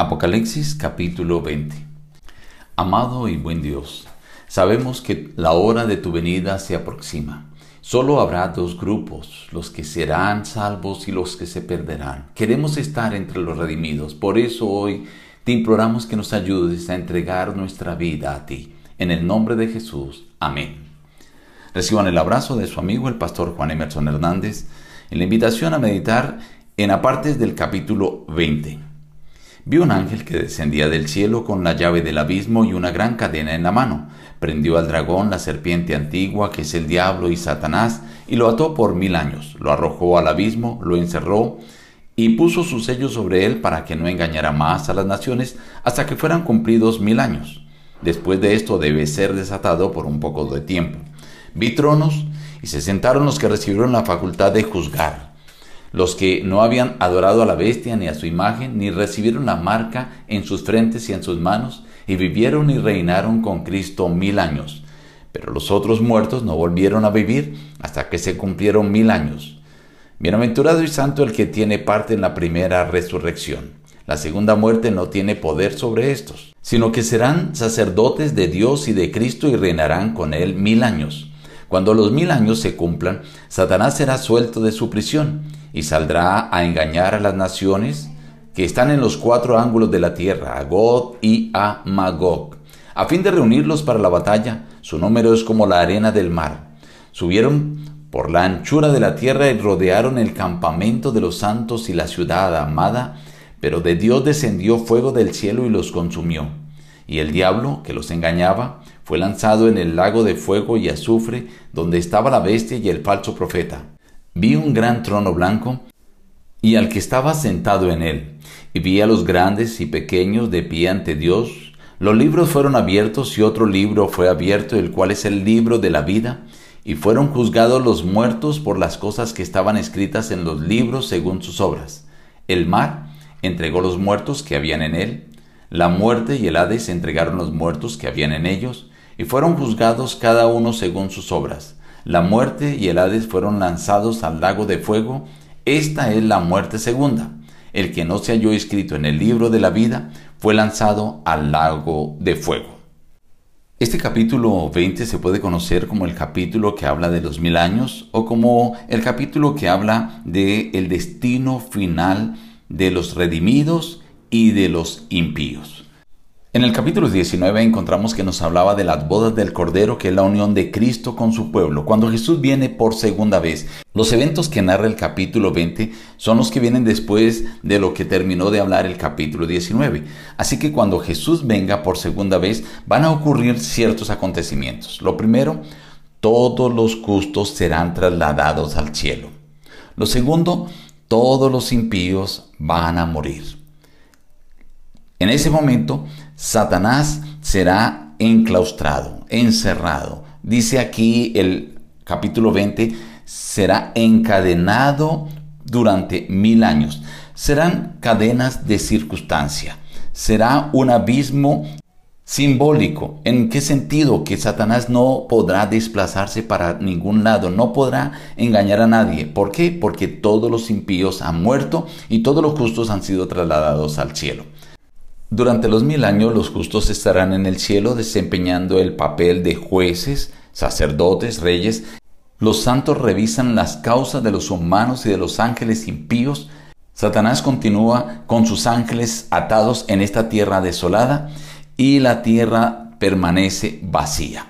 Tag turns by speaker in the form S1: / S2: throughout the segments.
S1: Apocalipsis capítulo 20 Amado y buen Dios, sabemos que la hora de tu venida se aproxima. Solo habrá dos grupos, los que serán salvos y los que se perderán. Queremos estar entre los redimidos, por eso hoy te imploramos que nos ayudes a entregar nuestra vida a ti. En el nombre de Jesús, amén. Reciban el abrazo de su amigo el pastor Juan Emerson Hernández en la invitación a meditar en apartes del capítulo 20. Vi un ángel que descendía del cielo con la llave del abismo y una gran cadena en la mano. Prendió al dragón, la serpiente antigua, que es el diablo y Satanás, y lo ató por mil años. Lo arrojó al abismo, lo encerró y puso su sello sobre él para que no engañara más a las naciones hasta que fueran cumplidos mil años. Después de esto debe ser desatado por un poco de tiempo. Vi tronos y se sentaron los que recibieron la facultad de juzgar, los que no habían adorado a la bestia ni a su imagen, ni recibieron la marca en sus frentes y en sus manos, y vivieron y reinaron con Cristo mil años. Pero los otros muertos no volvieron a vivir hasta que se cumplieron mil años. Bienaventurado y santo el que tiene parte en la primera resurrección. La segunda muerte no tiene poder sobre estos, sino que serán sacerdotes de Dios y de Cristo y reinarán con él mil años. Cuando los mil años se cumplan, Satanás será suelto de su prisión y saldrá a engañar a las naciones que están en los cuatro ángulos de la tierra, a God y a Magog, a fin de reunirlos para la batalla. Su número es como la arena del mar. Subieron por la anchura de la tierra y rodearon el campamento de los santos y la ciudad amada, pero de Dios descendió fuego del cielo y los consumió. Y el diablo, que los engañaba, fue lanzado en el lago de fuego y azufre, donde estaba la bestia y el falso profeta. Vi un gran trono blanco y al que estaba sentado en él, y vi a los grandes y pequeños de pie ante Dios. Los libros fueron abiertos y otro libro fue abierto, el cual es el libro de la vida, y fueron juzgados los muertos por las cosas que estaban escritas en los libros según sus obras. El mar entregó los muertos que habían en él, la muerte y el Hades entregaron los muertos que habían en ellos, y fueron juzgados cada uno según sus obras. La muerte y el Hades fueron lanzados al lago de fuego. Esta es la muerte segunda. El que no se halló escrito en el libro de la vida fue lanzado al lago de fuego. Este capítulo 20 se puede conocer como el capítulo que habla de los mil años o como el capítulo que habla de el destino final de los redimidos y de los impíos. En el capítulo 19 encontramos que nos hablaba de las bodas del Cordero, que es la unión de Cristo con su pueblo, cuando Jesús viene por segunda vez. Los eventos que narra el capítulo 20 son los que vienen después de lo que terminó de hablar el capítulo 19. Así que cuando Jesús venga por segunda vez van a ocurrir ciertos acontecimientos. Lo primero, todos los justos serán trasladados al cielo. Lo segundo, todos los impíos van a morir. En ese momento, Satanás será enclaustrado, encerrado. Dice aquí el capítulo 20, será encadenado durante mil años. Serán cadenas de circunstancia. Será un abismo simbólico. ¿En qué sentido? Que Satanás no podrá desplazarse para ningún lado, no podrá engañar a nadie. ¿Por qué? Porque todos los impíos han muerto y todos los justos han sido trasladados al cielo. Durante los mil años los justos estarán en el cielo desempeñando el papel de jueces, sacerdotes, reyes. Los santos revisan las causas de los humanos y de los ángeles impíos. Satanás continúa con sus ángeles atados en esta tierra desolada y la tierra permanece vacía.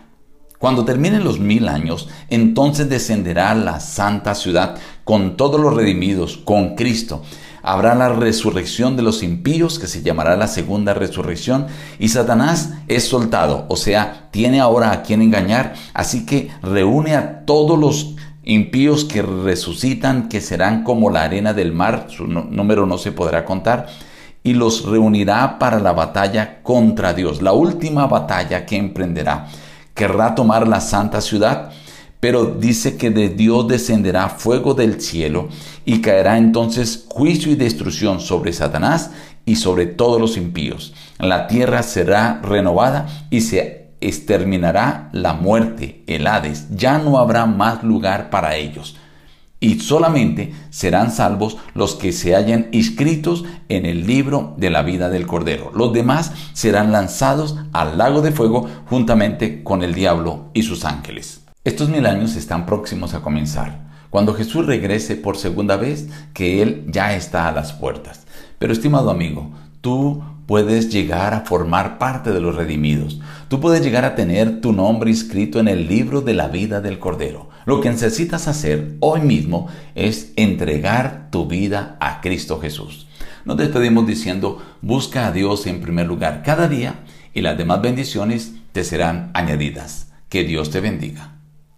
S1: Cuando terminen los mil años, entonces descenderá la santa ciudad con todos los redimidos, con Cristo habrá la resurrección de los impíos, que se llamará la segunda resurrección, y Satanás es soltado, o sea, tiene ahora a quien engañar, así que reúne a todos los impíos que resucitan, que serán como la arena del mar, su número no se podrá contar, y los reunirá para la batalla contra Dios, la última batalla que emprenderá. Querrá tomar la santa ciudad, pero dice que de Dios descenderá fuego del cielo y caerá entonces juicio y destrucción sobre Satanás y sobre todos los impíos. La tierra será renovada y se exterminará la muerte, el Hades. Ya no habrá más lugar para ellos. y solamente serán salvos los que se hayan inscritos en el libro de la vida del Cordero. Los demás serán lanzados al lago de fuego juntamente con el diablo y sus ángeles. Estos mil años están próximos a comenzar. Cuando Jesús regrese por segunda vez, que Él ya está a las puertas. Pero estimado amigo, tú puedes llegar a formar parte de los redimidos. Tú puedes llegar a tener tu nombre inscrito en el libro de la vida del Cordero. Lo que necesitas hacer hoy mismo es entregar tu vida a Cristo Jesús. Nos despedimos diciendo, busca a Dios en primer lugar cada día y las demás bendiciones te serán añadidas. Que Dios te bendiga.